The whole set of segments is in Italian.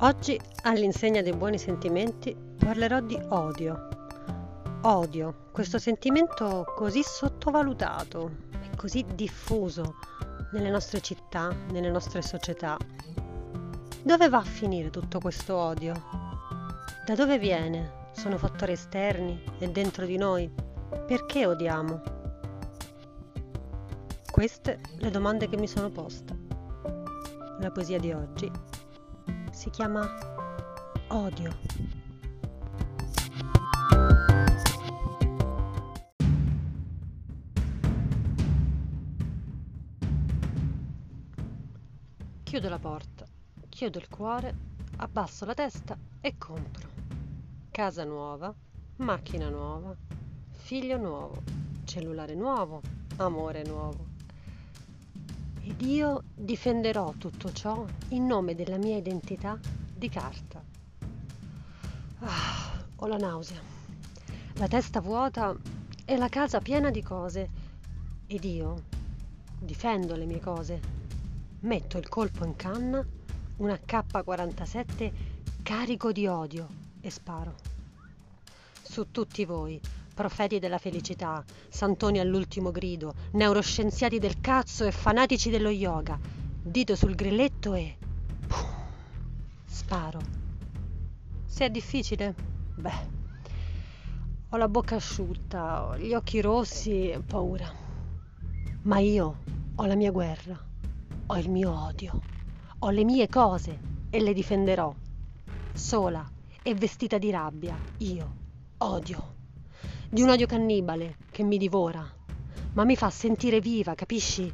Oggi, all'insegna dei buoni sentimenti, parlerò di odio. Odio, questo sentimento così sottovalutato e così diffuso nelle nostre città, nelle nostre società. Dove va a finire tutto questo odio? Da dove viene? Sono fattori esterni? È dentro di noi? Perché odiamo? Queste le domande che mi sono poste. La poesia di oggi si chiama odio. Chiudo la porta, chiudo il cuore, abbasso la testa e compro. Casa nuova, macchina nuova, figlio nuovo, cellulare nuovo, amore nuovo ed io difenderò tutto ciò in nome della mia identità di carta. Ah, ho la nausea, la testa vuota e la casa piena di cose. Ed io difendo le mie cose. Metto il colpo in canna, un AK-47 carico di odio e sparo. Su tutti voi profeti della felicità, santoni all'ultimo grido, neuroscienziati del cazzo e fanatici dello yoga, dito sul grilletto e... Sparo. Se è difficile? Beh, ho la bocca asciutta, ho gli occhi rossi e paura. Ma io ho la mia guerra, ho il mio odio, ho le mie cose e le difenderò. Sola e vestita di rabbia, io odio di un odio cannibale che mi divora, ma mi fa sentire viva, capisci?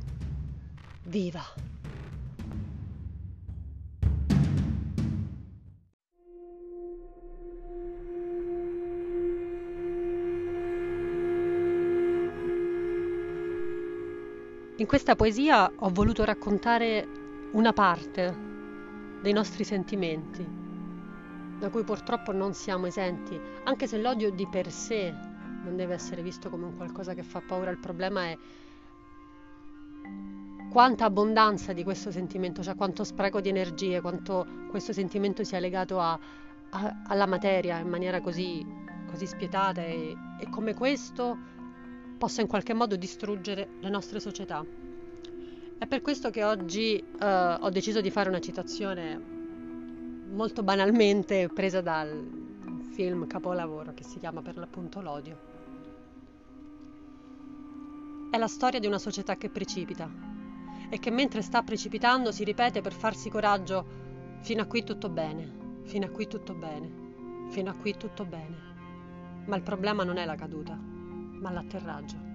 Viva. In questa poesia ho voluto raccontare una parte dei nostri sentimenti, da cui purtroppo non siamo esenti, anche se l'odio di per sé non deve essere visto come un qualcosa che fa paura, il problema è quanta abbondanza di questo sentimento, cioè quanto spreco di energie, quanto questo sentimento sia legato a, a, alla materia in maniera così, così spietata e, e, come questo possa in qualche modo distruggere le nostre società. È per questo che oggi uh, ho deciso di fare una citazione molto banalmente presa dal film capolavoro che si chiama per l'appunto L'odio. È la storia di una società che precipita e che mentre sta precipitando si ripete per farsi coraggio fino a qui tutto bene, fino a qui tutto bene, fino a qui tutto bene. Ma il problema non è la caduta, ma l'atterraggio.